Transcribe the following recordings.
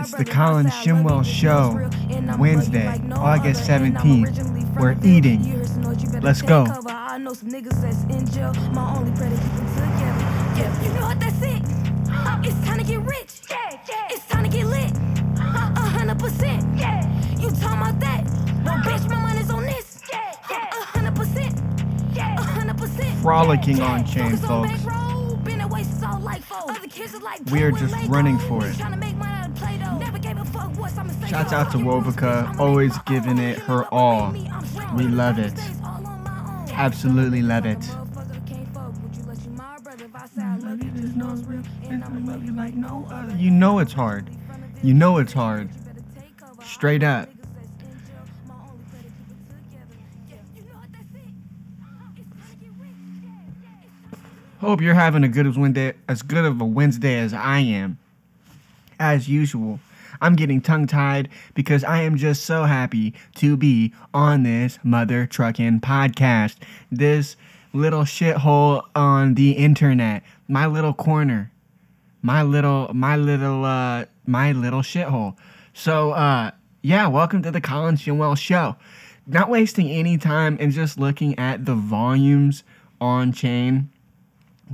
It's the Colin Shimwell Show, Wednesday, August 17th. We're eating. Let's go. I know some niggas that's in jail. My only prayer to keep together. Yeah, you know what? That's it. Uh, it's time to get rich. Yeah, yeah. It's time to get lit. Uh, A hundred percent. Yeah. You talking about that? No, bitch, my money's on this. Yeah, yeah. A hundred percent. Yeah. A hundred percent. Frolicking on chain, folks. We are just running for it. Shouts out to Wovica, always giving it her all. We love it. Absolutely love it. You know it's hard. You know it's hard. Straight up. Hope you're having a good as Wednesday, as good of a Wednesday as I am. As usual, I'm getting tongue tied because I am just so happy to be on this mother trucking podcast. This little shithole on the internet, my little corner, my little, my little, uh, my little shithole. So, uh, yeah, welcome to the Colin Shimwell Show. Not wasting any time and just looking at the volumes on chain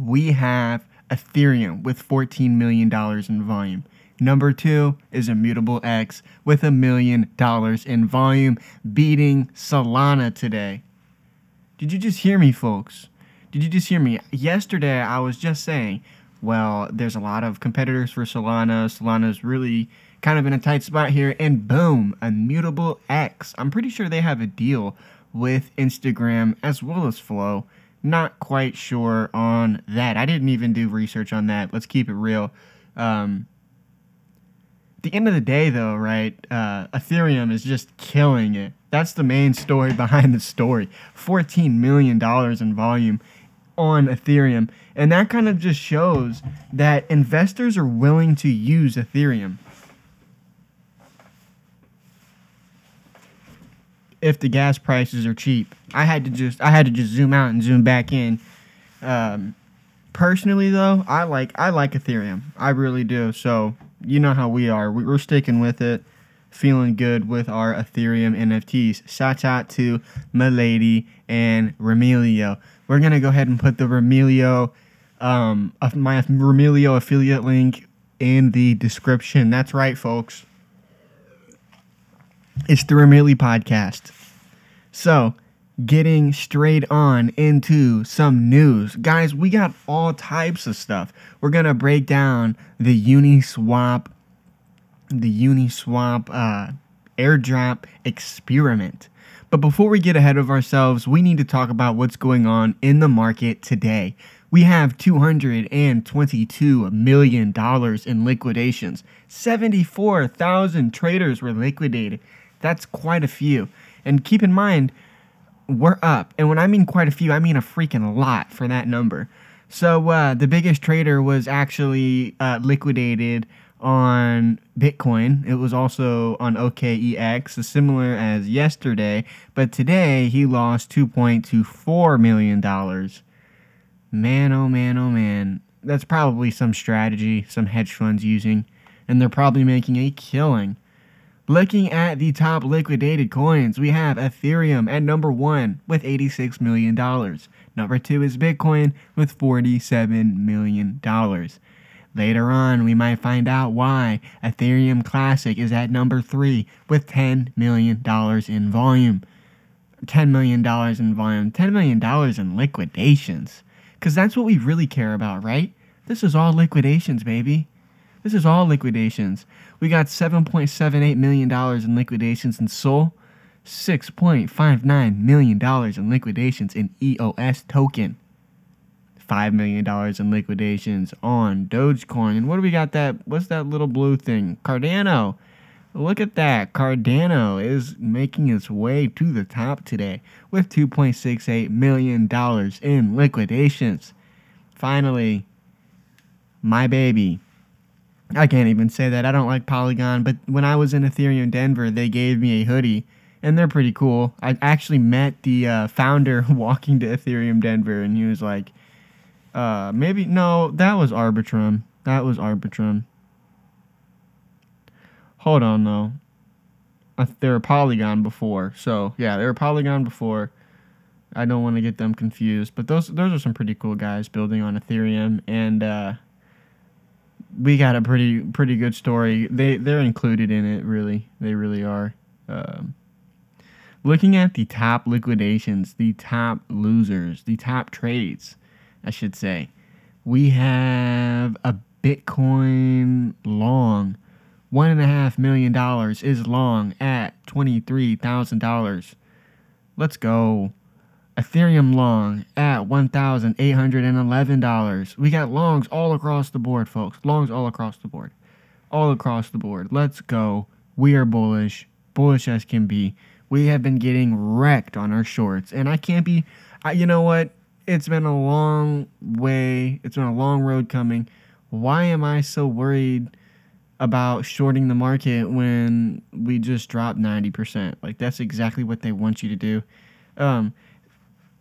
we have Ethereum with $14 million in volume. Number two is Immutable X with a million dollars in volume, beating Solana today. Did you just hear me, folks? Did you just hear me? Yesterday, I was just saying, well, there's a lot of competitors for Solana. Solana's really kind of in a tight spot here, and boom, Immutable X. I'm pretty sure they have a deal with Instagram as well as Flow. Not quite sure on that. I didn't even do research on that. Let's keep it real. Um, the end of the day, though, right? Uh, Ethereum is just killing it. That's the main story behind the story. $14 million in volume on Ethereum. And that kind of just shows that investors are willing to use Ethereum. If the gas prices are cheap, I had to just I had to just zoom out and zoom back in. Um, personally, though, I like I like Ethereum. I really do. So you know how we are. We- We're sticking with it, feeling good with our Ethereum NFTs. Shout out to Milady and Remilio. We're gonna go ahead and put the Remilio, um, my Remilio affiliate link in the description. That's right, folks. It's the Remilly podcast. So, getting straight on into some news. Guys, we got all types of stuff. We're going to break down the Uniswap the Uniswap uh, airdrop experiment. But before we get ahead of ourselves, we need to talk about what's going on in the market today. We have $222 million in liquidations. 74,000 traders were liquidated. That's quite a few. And keep in mind, we're up. And when I mean quite a few, I mean a freaking lot for that number. So uh, the biggest trader was actually uh, liquidated on Bitcoin. It was also on OKEX, similar as yesterday. But today he lost $2.24 million. Man, oh man, oh man. That's probably some strategy some hedge funds using. And they're probably making a killing. Looking at the top liquidated coins, we have Ethereum at number one with $86 million. Number two is Bitcoin with $47 million. Later on, we might find out why Ethereum Classic is at number three with $10 million in volume. $10 million in volume, $10 million in liquidations. Because that's what we really care about, right? This is all liquidations, baby. This is all liquidations. We got $7.78 million in liquidations in Sol, $6.59 million in liquidations in EOS token, $5 million in liquidations on Dogecoin. And what do we got that? What's that little blue thing? Cardano. Look at that. Cardano is making its way to the top today with $2.68 million in liquidations. Finally, my baby. I can't even say that. I don't like Polygon, but when I was in Ethereum Denver, they gave me a hoodie, and they're pretty cool. I actually met the uh, founder walking to Ethereum Denver, and he was like, uh, maybe, no, that was Arbitrum. That was Arbitrum. Hold on though. They were Polygon before, so yeah, they were Polygon before. I don't want to get them confused, but those those are some pretty cool guys building on Ethereum, and uh, we got a pretty pretty good story. They they're included in it, really. They really are. Um, looking at the top liquidations, the top losers, the top trades, I should say, we have a Bitcoin long. One and a half million dollars is long at twenty-three thousand dollars. Let's go. Ethereum long at $1,811. We got longs all across the board, folks. Longs all across the board. All across the board. Let's go. We are bullish. Bullish as can be. We have been getting wrecked on our shorts. And I can't be, I, you know what? It's been a long way. It's been a long road coming. Why am I so worried about shorting the market when we just dropped 90%? Like, that's exactly what they want you to do. Um,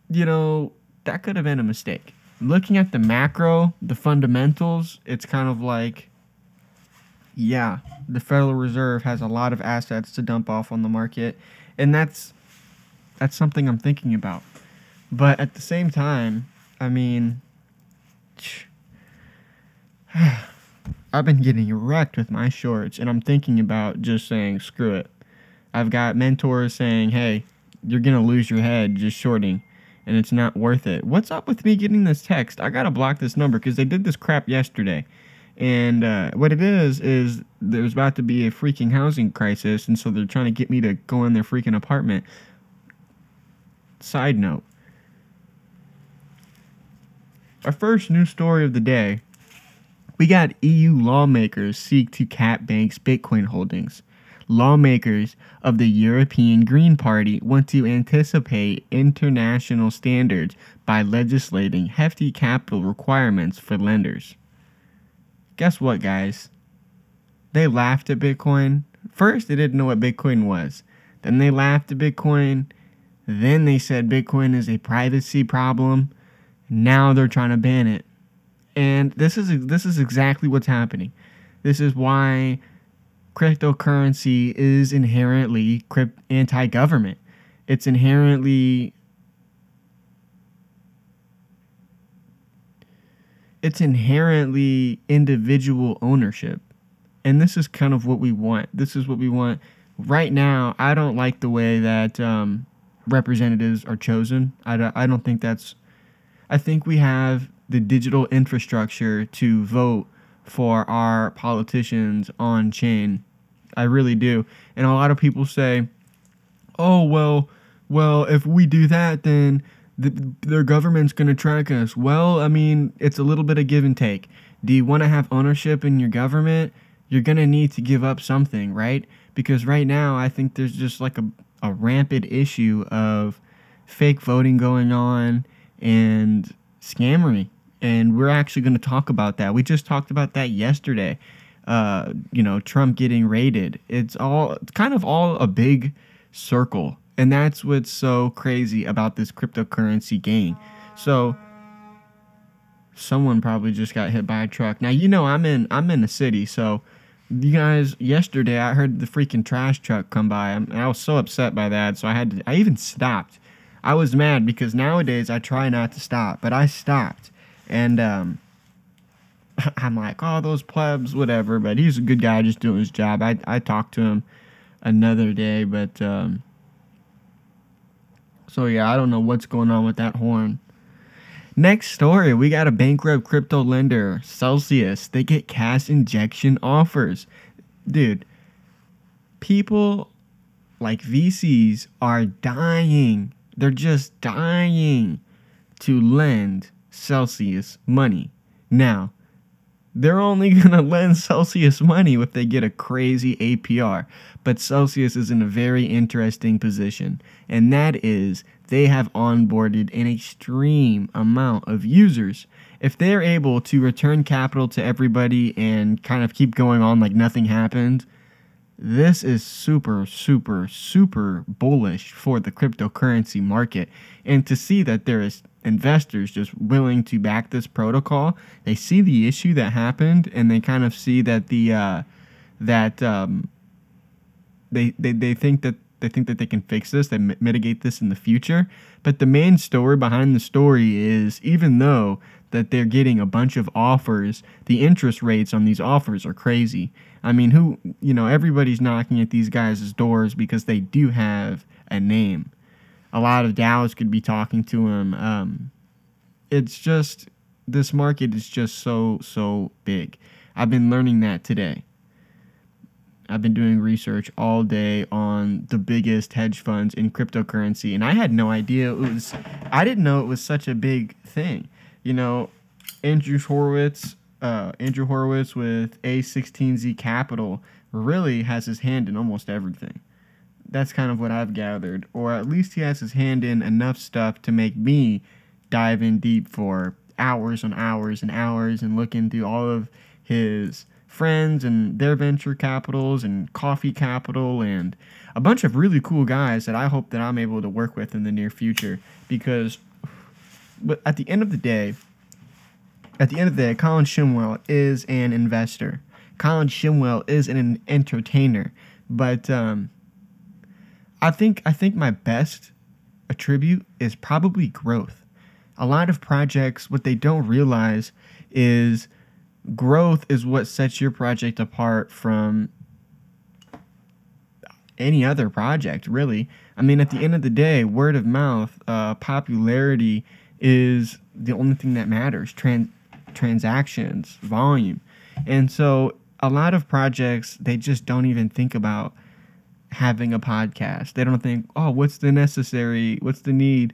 you know, that could have been a mistake. Looking at the macro, the fundamentals, it's kind of like, yeah, the Federal Reserve has a lot of assets to dump off on the market, and that's that's something I'm thinking about. But at the same time, I mean, I've been getting wrecked with my shorts, and I'm thinking about just saying, screw it. I've got mentors saying, hey, you're going to lose your head just shorting and it's not worth it. What's up with me getting this text? I gotta block this number because they did this crap yesterday. And uh, what it is is there's about to be a freaking housing crisis, and so they're trying to get me to go in their freaking apartment. Side note: Our first news story of the day. We got EU lawmakers seek to cap banks' Bitcoin holdings lawmakers of the European Green Party want to anticipate international standards by legislating hefty capital requirements for lenders. Guess what, guys? They laughed at Bitcoin. First, they didn't know what Bitcoin was. Then they laughed at Bitcoin. Then they said Bitcoin is a privacy problem. Now they're trying to ban it. And this is this is exactly what's happening. This is why cryptocurrency is inherently anti-government. It's inherently it's inherently individual ownership. And this is kind of what we want. This is what we want. Right now, I don't like the way that um, representatives are chosen. I don't, I don't think that's. I think we have the digital infrastructure to vote for our politicians on chain. I really do. And a lot of people say, "Oh, well, well, if we do that, then the, their government's going to track us." Well, I mean, it's a little bit of give and take. Do you want to have ownership in your government? You're going to need to give up something, right? Because right now, I think there's just like a, a rampant issue of fake voting going on and scammery. And we're actually going to talk about that. We just talked about that yesterday uh, you know, Trump getting raided. It's all it's kind of all a big circle. And that's what's so crazy about this cryptocurrency game. So someone probably just got hit by a truck. Now you know I'm in I'm in the city, so you guys yesterday I heard the freaking trash truck come by. and I was so upset by that, so I had to I even stopped. I was mad because nowadays I try not to stop, but I stopped. And um I'm like, oh, those plebs, whatever. But he's a good guy, just doing his job. I I talked to him another day, but um, so yeah, I don't know what's going on with that horn. Next story, we got a bankrupt crypto lender, Celsius. They get cash injection offers, dude. People like VCs are dying. They're just dying to lend Celsius money. Now, they're only going to lend Celsius money if they get a crazy APR. But Celsius is in a very interesting position, and that is they have onboarded an extreme amount of users. If they're able to return capital to everybody and kind of keep going on like nothing happened, this is super, super, super bullish for the cryptocurrency market. And to see that there is investors just willing to back this protocol. They see the issue that happened, and they kind of see that the uh, that um, they, they they think that they think that they can fix this, they mitigate this in the future. But the main story behind the story is even though that they're getting a bunch of offers, the interest rates on these offers are crazy. I mean, who, you know, everybody's knocking at these guys' doors because they do have a name. A lot of DAOs could be talking to him. Um, it's just, this market is just so, so big. I've been learning that today. I've been doing research all day on the biggest hedge funds in cryptocurrency, and I had no idea it was. I didn't know it was such a big thing. You know, Andrew Horowitz, uh, Andrew Horowitz with A16Z Capital really has his hand in almost everything. That's kind of what I've gathered, or at least he has his hand in enough stuff to make me dive in deep for hours and hours and hours and look into all of his friends and their venture capitals and coffee capital and a bunch of really cool guys that I hope that I'm able to work with in the near future because but at the end of the day at the end of the day Colin Shimwell is an investor. Colin Shimwell is an entertainer, but um, I think I think my best attribute is probably growth. A lot of projects what they don't realize is growth is what sets your project apart from any other project, really. I mean, at the end of the day, word of mouth, uh, popularity is the only thing that matters. Trans- transactions, volume, and so a lot of projects they just don't even think about having a podcast. They don't think, oh, what's the necessary, what's the need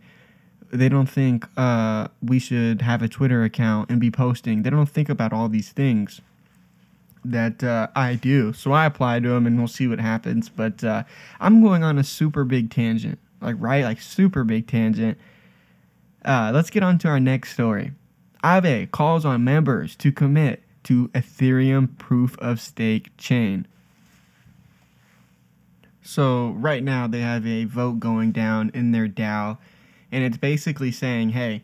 they don't think uh, we should have a Twitter account and be posting. They don't think about all these things that uh, I do. So I apply to them and we'll see what happens. But uh, I'm going on a super big tangent, like right, like super big tangent. Uh, let's get on to our next story. Aave calls on members to commit to Ethereum proof of stake chain. So right now they have a vote going down in their DAO and it's basically saying, hey,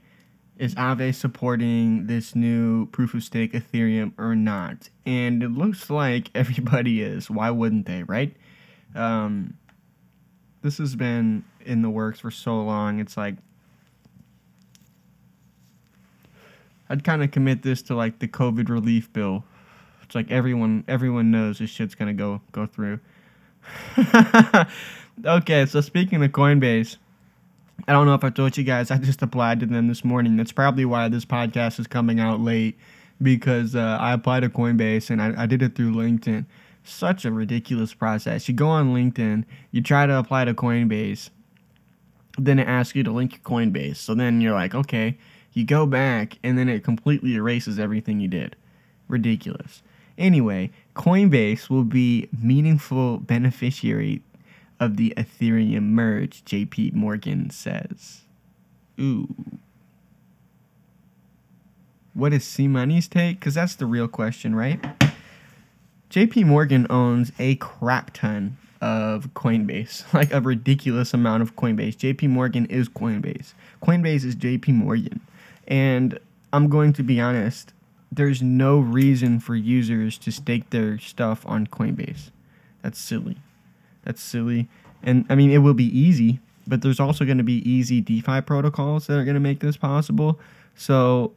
is Aave supporting this new proof of stake Ethereum or not? And it looks like everybody is. Why wouldn't they, right? Um, this has been in the works for so long. It's like I'd kind of commit this to like the COVID relief bill. It's like everyone everyone knows this shit's gonna go go through. okay, so speaking of Coinbase. I don't know if I told you guys, I just applied to them this morning. That's probably why this podcast is coming out late because uh, I applied to Coinbase and I, I did it through LinkedIn. Such a ridiculous process. You go on LinkedIn, you try to apply to Coinbase, then it asks you to link your Coinbase. So then you're like, okay, you go back and then it completely erases everything you did. Ridiculous. Anyway, Coinbase will be meaningful beneficiary of the Ethereum merge, JP Morgan says. Ooh. What is C Money's take? Because that's the real question, right? JP Morgan owns a crap ton of Coinbase, like a ridiculous amount of Coinbase. JP Morgan is Coinbase. Coinbase is JP Morgan. And I'm going to be honest, there's no reason for users to stake their stuff on Coinbase. That's silly. That's silly. And I mean, it will be easy, but there's also going to be easy DeFi protocols that are going to make this possible. So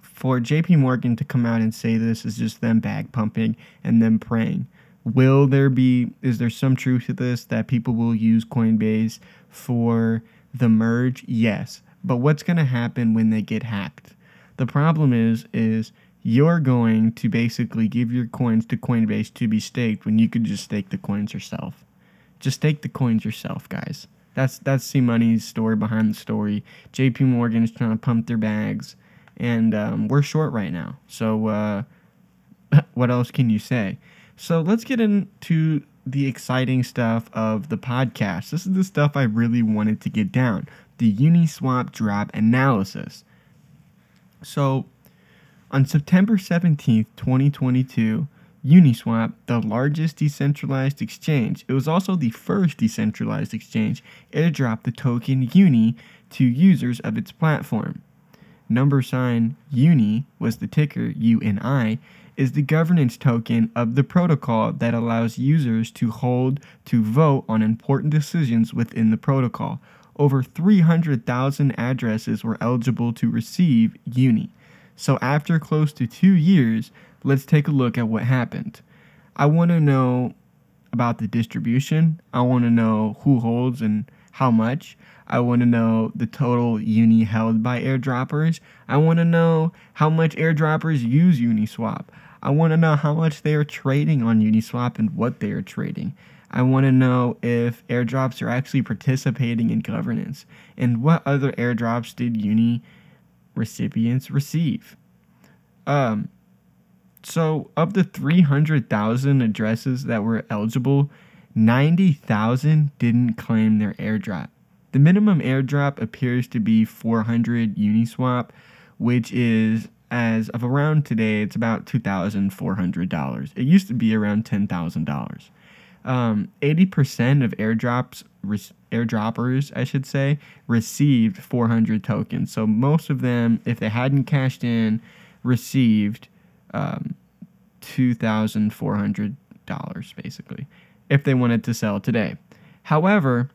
for JP Morgan to come out and say this is just them bag pumping and them praying. Will there be, is there some truth to this that people will use Coinbase for the merge? Yes. But what's going to happen when they get hacked? The problem is, is you're going to basically give your coins to Coinbase to be staked when you could just stake the coins yourself. Just stake the coins yourself, guys. That's that's C Money's story behind the story. J.P. Morgan is trying to pump their bags, and um, we're short right now. So uh, what else can you say? So let's get into the exciting stuff of the podcast. This is the stuff I really wanted to get down. The Uniswap drop analysis. So on September 17th, 2022, Uniswap, the largest decentralized exchange. It was also the first decentralized exchange. airdropped the token Uni to users of its platform. number sign UNI was the ticker UNI, is the governance token of the protocol that allows users to hold to vote on important decisions within the protocol. Over 300,000 addresses were eligible to receive UNI. So, after close to two years, let's take a look at what happened. I want to know about the distribution, I want to know who holds and how much. I want to know the total uni held by airdroppers. I want to know how much airdroppers use Uniswap. I want to know how much they are trading on Uniswap and what they are trading. I want to know if airdrops are actually participating in governance and what other airdrops did Uni recipients receive. Um, so, of the 300,000 addresses that were eligible, 90,000 didn't claim their airdrop. The minimum airdrop appears to be 400 Uniswap, which is as of around today, it's about $2,400. It used to be around $10,000. Um, 80% of airdrops, re- airdroppers, I should say, received 400 tokens. So most of them, if they hadn't cashed in, received um, $2,400 basically, if they wanted to sell today. However,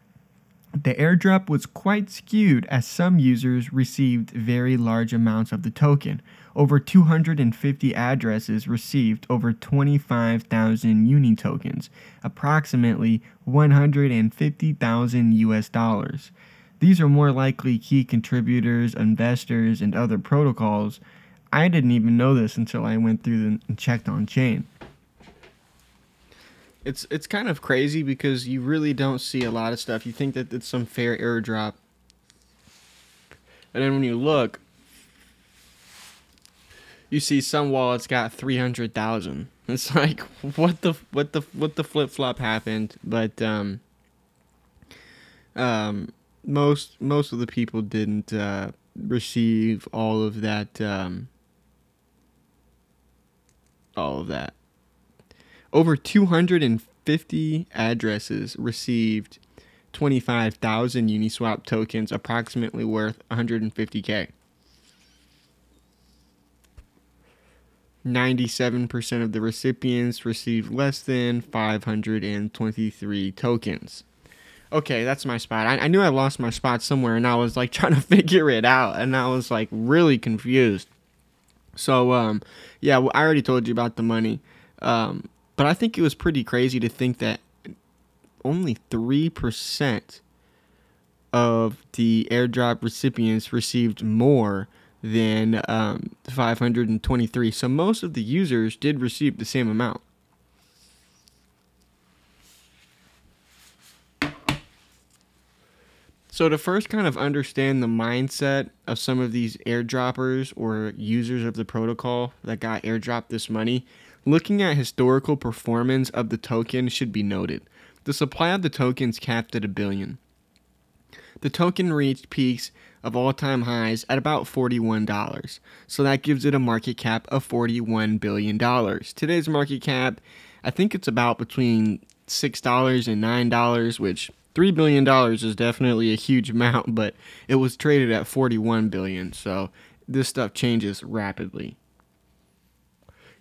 the airdrop was quite skewed as some users received very large amounts of the token. Over 250 addresses received over 25,000 Uni tokens, approximately 150,000 US dollars. These are more likely key contributors, investors, and other protocols. I didn't even know this until I went through and checked on chain it's it's kind of crazy because you really don't see a lot of stuff. You think that it's some fair airdrop, and then when you look, you see some wallets got three hundred thousand. It's like what the what the what the flip flop happened, but um, um, most most of the people didn't uh, receive all of that um, all of that. Over 250 addresses received 25,000 Uniswap tokens, approximately worth 150k. 97% of the recipients received less than 523 tokens. Okay, that's my spot. I, I, knew I lost my spot somewhere and I was like trying to figure it out and I was like really confused. So, um, yeah, well, I already told you about the money. Um, but I think it was pretty crazy to think that only 3% of the airdrop recipients received more than um, 523. So most of the users did receive the same amount. So to first kind of understand the mindset of some of these airdroppers or users of the protocol that got airdropped this money, Looking at historical performance of the token should be noted. The supply of the tokens capped at a billion. The token reached peaks of all time highs at about $41. So that gives it a market cap of $41 billion. Today's market cap, I think it's about between $6 and $9, which $3 billion is definitely a huge amount, but it was traded at 41 billion. So this stuff changes rapidly.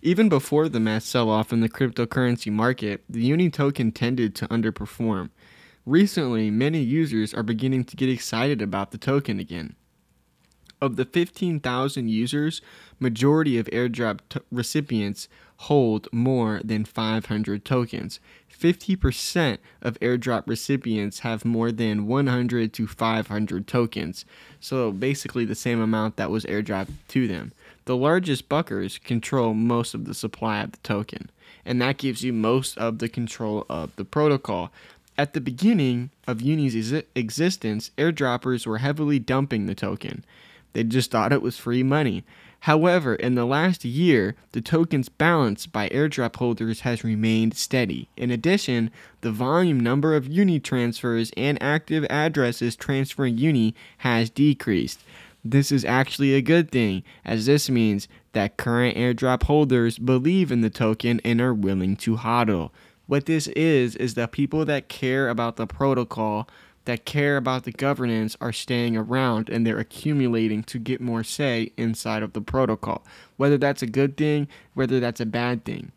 Even before the mass sell off in the cryptocurrency market, the Uni token tended to underperform. Recently, many users are beginning to get excited about the token again. Of the 15,000 users, majority of airdrop t- recipients hold more than 500 tokens. 50% of airdrop recipients have more than 100 to 500 tokens. So basically the same amount that was airdropped to them. The largest buckers control most of the supply of the token, and that gives you most of the control of the protocol. At the beginning of Uni's ex- existence, airdroppers were heavily dumping the token. They just thought it was free money. However, in the last year, the token's balance by airdrop holders has remained steady. In addition, the volume number of Uni transfers and active addresses transferring Uni has decreased. This is actually a good thing, as this means that current airdrop holders believe in the token and are willing to hodl. What this is, is that people that care about the protocol that care about the governance are staying around and they're accumulating to get more say inside of the protocol. Whether that's a good thing, whether that's a bad thing.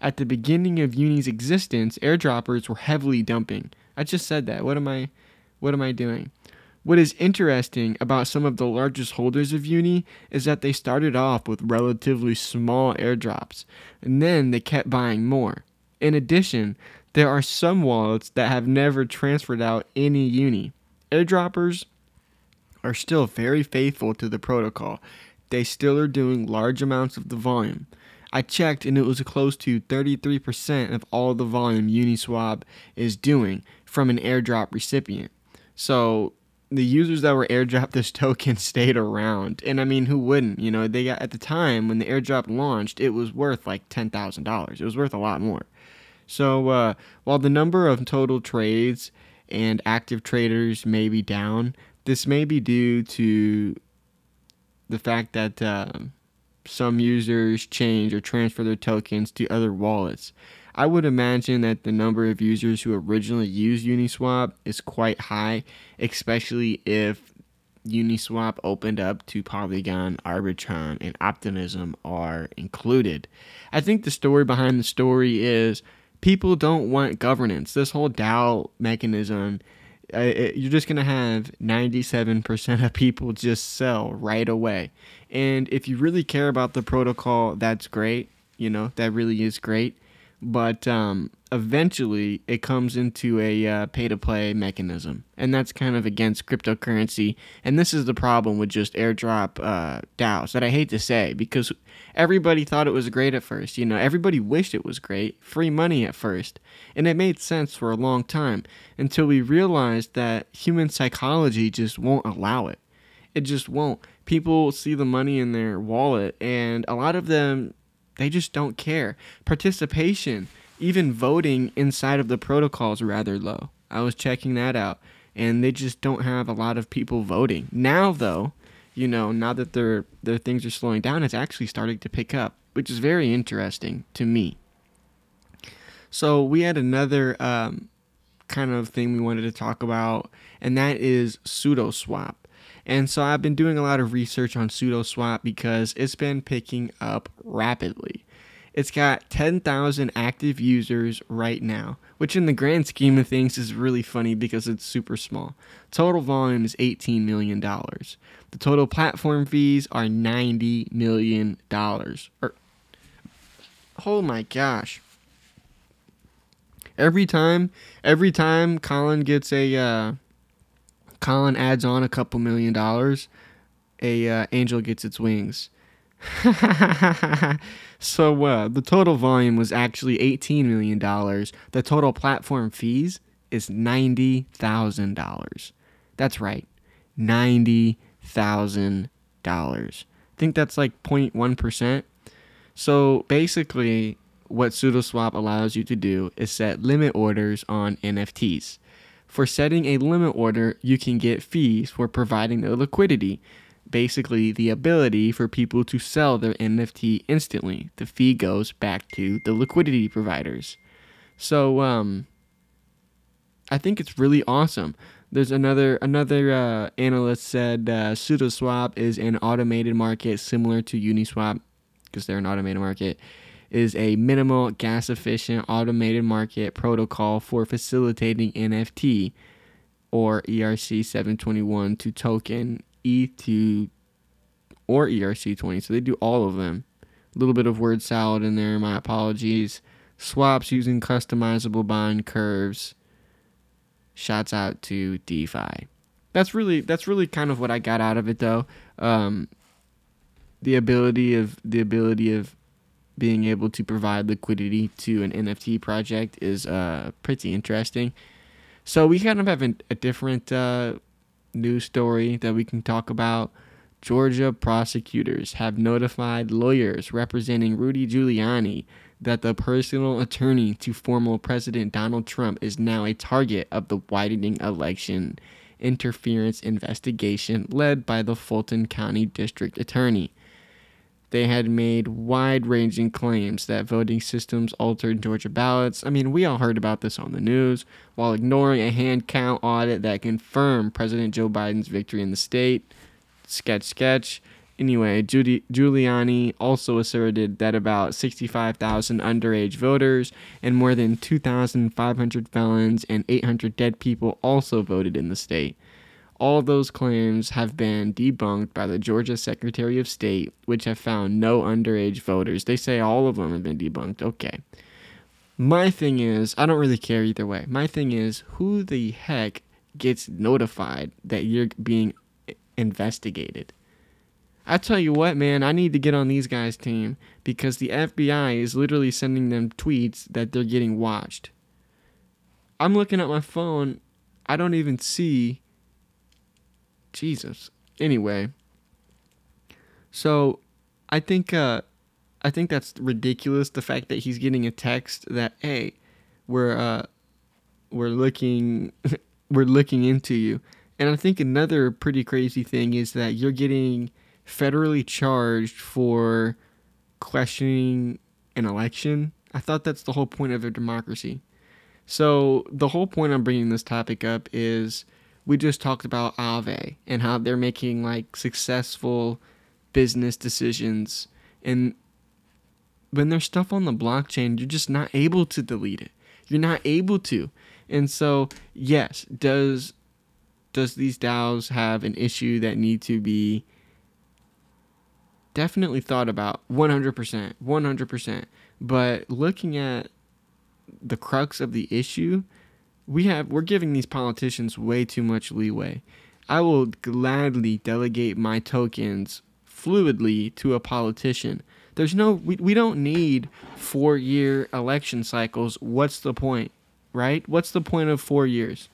At the beginning of Uni's existence, airdroppers were heavily dumping. I just said that. What am I what am I doing? What is interesting about some of the largest holders of Uni is that they started off with relatively small airdrops, and then they kept buying more. In addition, there are some wallets that have never transferred out any Uni. Airdroppers are still very faithful to the protocol. They still are doing large amounts of the volume. I checked and it was close to 33% of all the volume Uniswap is doing from an airdrop recipient. So the users that were airdropped this token stayed around. And I mean, who wouldn't? You know, they got at the time when the airdrop launched, it was worth like $10,000. It was worth a lot more. So uh, while the number of total trades and active traders may be down, this may be due to the fact that uh, some users change or transfer their tokens to other wallets. I would imagine that the number of users who originally used Uniswap is quite high, especially if Uniswap opened up to Polygon, Arbitrum, and Optimism are included. I think the story behind the story is people don't want governance. This whole DAO mechanism, uh, it, you're just going to have 97% of people just sell right away. And if you really care about the protocol, that's great. You know, that really is great but um, eventually it comes into a uh, pay to play mechanism, and that's kind of against cryptocurrency. And this is the problem with just airdrop uh, DAOs that I hate to say because everybody thought it was great at first. You know, everybody wished it was great, free money at first, and it made sense for a long time until we realized that human psychology just won't allow it. It just won't. People see the money in their wallet, and a lot of them they just don't care. Participation, even voting inside of the protocol is rather low. I was checking that out, and they just don't have a lot of people voting. Now, though, you know, now that their their things are slowing down, it's actually starting to pick up, which is very interesting to me. So we had another um, kind of thing we wanted to talk about, and that is SudoSwap. And so I've been doing a lot of research on SudoSwap because it's been picking up rapidly. It's got 10,000 active users right now, which in the grand scheme of things is really funny because it's super small. Total volume is $18 million. The total platform fees are $90 million. Or, oh my gosh. Every time, every time Colin gets a, uh, Colin adds on a couple million dollars, a uh, angel gets its wings. so uh, the total volume was actually $18 million. The total platform fees is $90,000. That's right, $90,000. I think that's like 0.1%. So basically, what SudoSwap allows you to do is set limit orders on NFTs. For setting a limit order, you can get fees for providing the liquidity, basically the ability for people to sell their NFT instantly. The fee goes back to the liquidity providers. So um, I think it's really awesome. There's another another uh, analyst said uh, SudoSwap is an automated market similar to Uniswap because they're an automated market is a minimal gas efficient automated market protocol for facilitating NFT or ERC 721 to token ETH or ERC20. So they do all of them. A little bit of word salad in there, my apologies. Swaps using customizable bonding curves. Shouts out to DeFi. That's really that's really kind of what I got out of it though. Um, the ability of the ability of being able to provide liquidity to an NFT project is uh, pretty interesting. So we kind of have a, a different uh, news story that we can talk about. Georgia prosecutors have notified lawyers representing Rudy Giuliani that the personal attorney to former President Donald Trump is now a target of the widening election interference investigation led by the Fulton County District Attorney. They had made wide ranging claims that voting systems altered Georgia ballots. I mean, we all heard about this on the news, while ignoring a hand count audit that confirmed President Joe Biden's victory in the state. Sketch, sketch. Anyway, Rudy, Giuliani also asserted that about 65,000 underage voters and more than 2,500 felons and 800 dead people also voted in the state. All those claims have been debunked by the Georgia Secretary of State, which have found no underage voters. They say all of them have been debunked. Okay. My thing is, I don't really care either way. My thing is, who the heck gets notified that you're being investigated? I tell you what, man, I need to get on these guys' team because the FBI is literally sending them tweets that they're getting watched. I'm looking at my phone, I don't even see Jesus. Anyway, so I think uh, I think that's ridiculous. The fact that he's getting a text that hey, we're uh, we're looking we're looking into you, and I think another pretty crazy thing is that you're getting federally charged for questioning an election. I thought that's the whole point of a democracy. So the whole point I'm bringing this topic up is we just talked about Aave and how they're making like successful business decisions. And when there's stuff on the blockchain you're just not able to delete it. You're not able to. And so yes does does these DAOs have an issue that need to be definitely thought about? 100% 100% but looking at the crux of the issue we have we're giving these politicians way too much leeway. I will gladly delegate my tokens fluidly to a politician. There's no we, we don't need 4-year election cycles. What's the point? Right? What's the point of 4 years?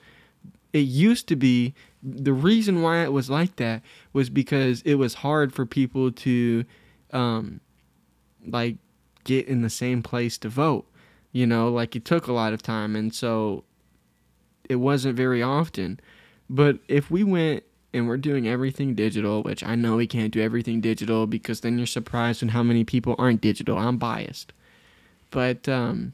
It used to be the reason why it was like that was because it was hard for people to um like get in the same place to vote. You know, like it took a lot of time and so it wasn't very often. But if we went and we're doing everything digital, which I know we can't do everything digital because then you're surprised when how many people aren't digital. I'm biased. But um,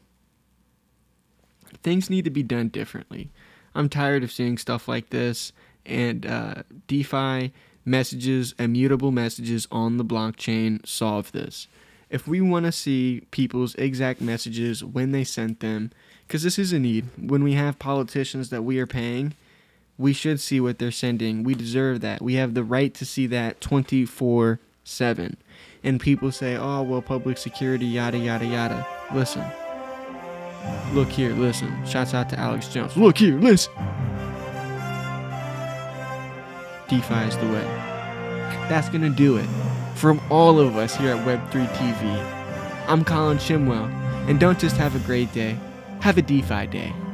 things need to be done differently. I'm tired of seeing stuff like this and uh, DeFi messages, immutable messages on the blockchain solve this. If we want to see people's exact messages when they sent them, because this is a need. When we have politicians that we are paying, we should see what they're sending. We deserve that. We have the right to see that 24 7. And people say, oh, well, public security, yada, yada, yada. Listen. Look here, listen. Shouts out to Alex Jones. Look here, listen. DeFi is the way. That's going to do it. From all of us here at Web3 TV, I'm Colin Shimwell. And don't just have a great day, have a DeFi day.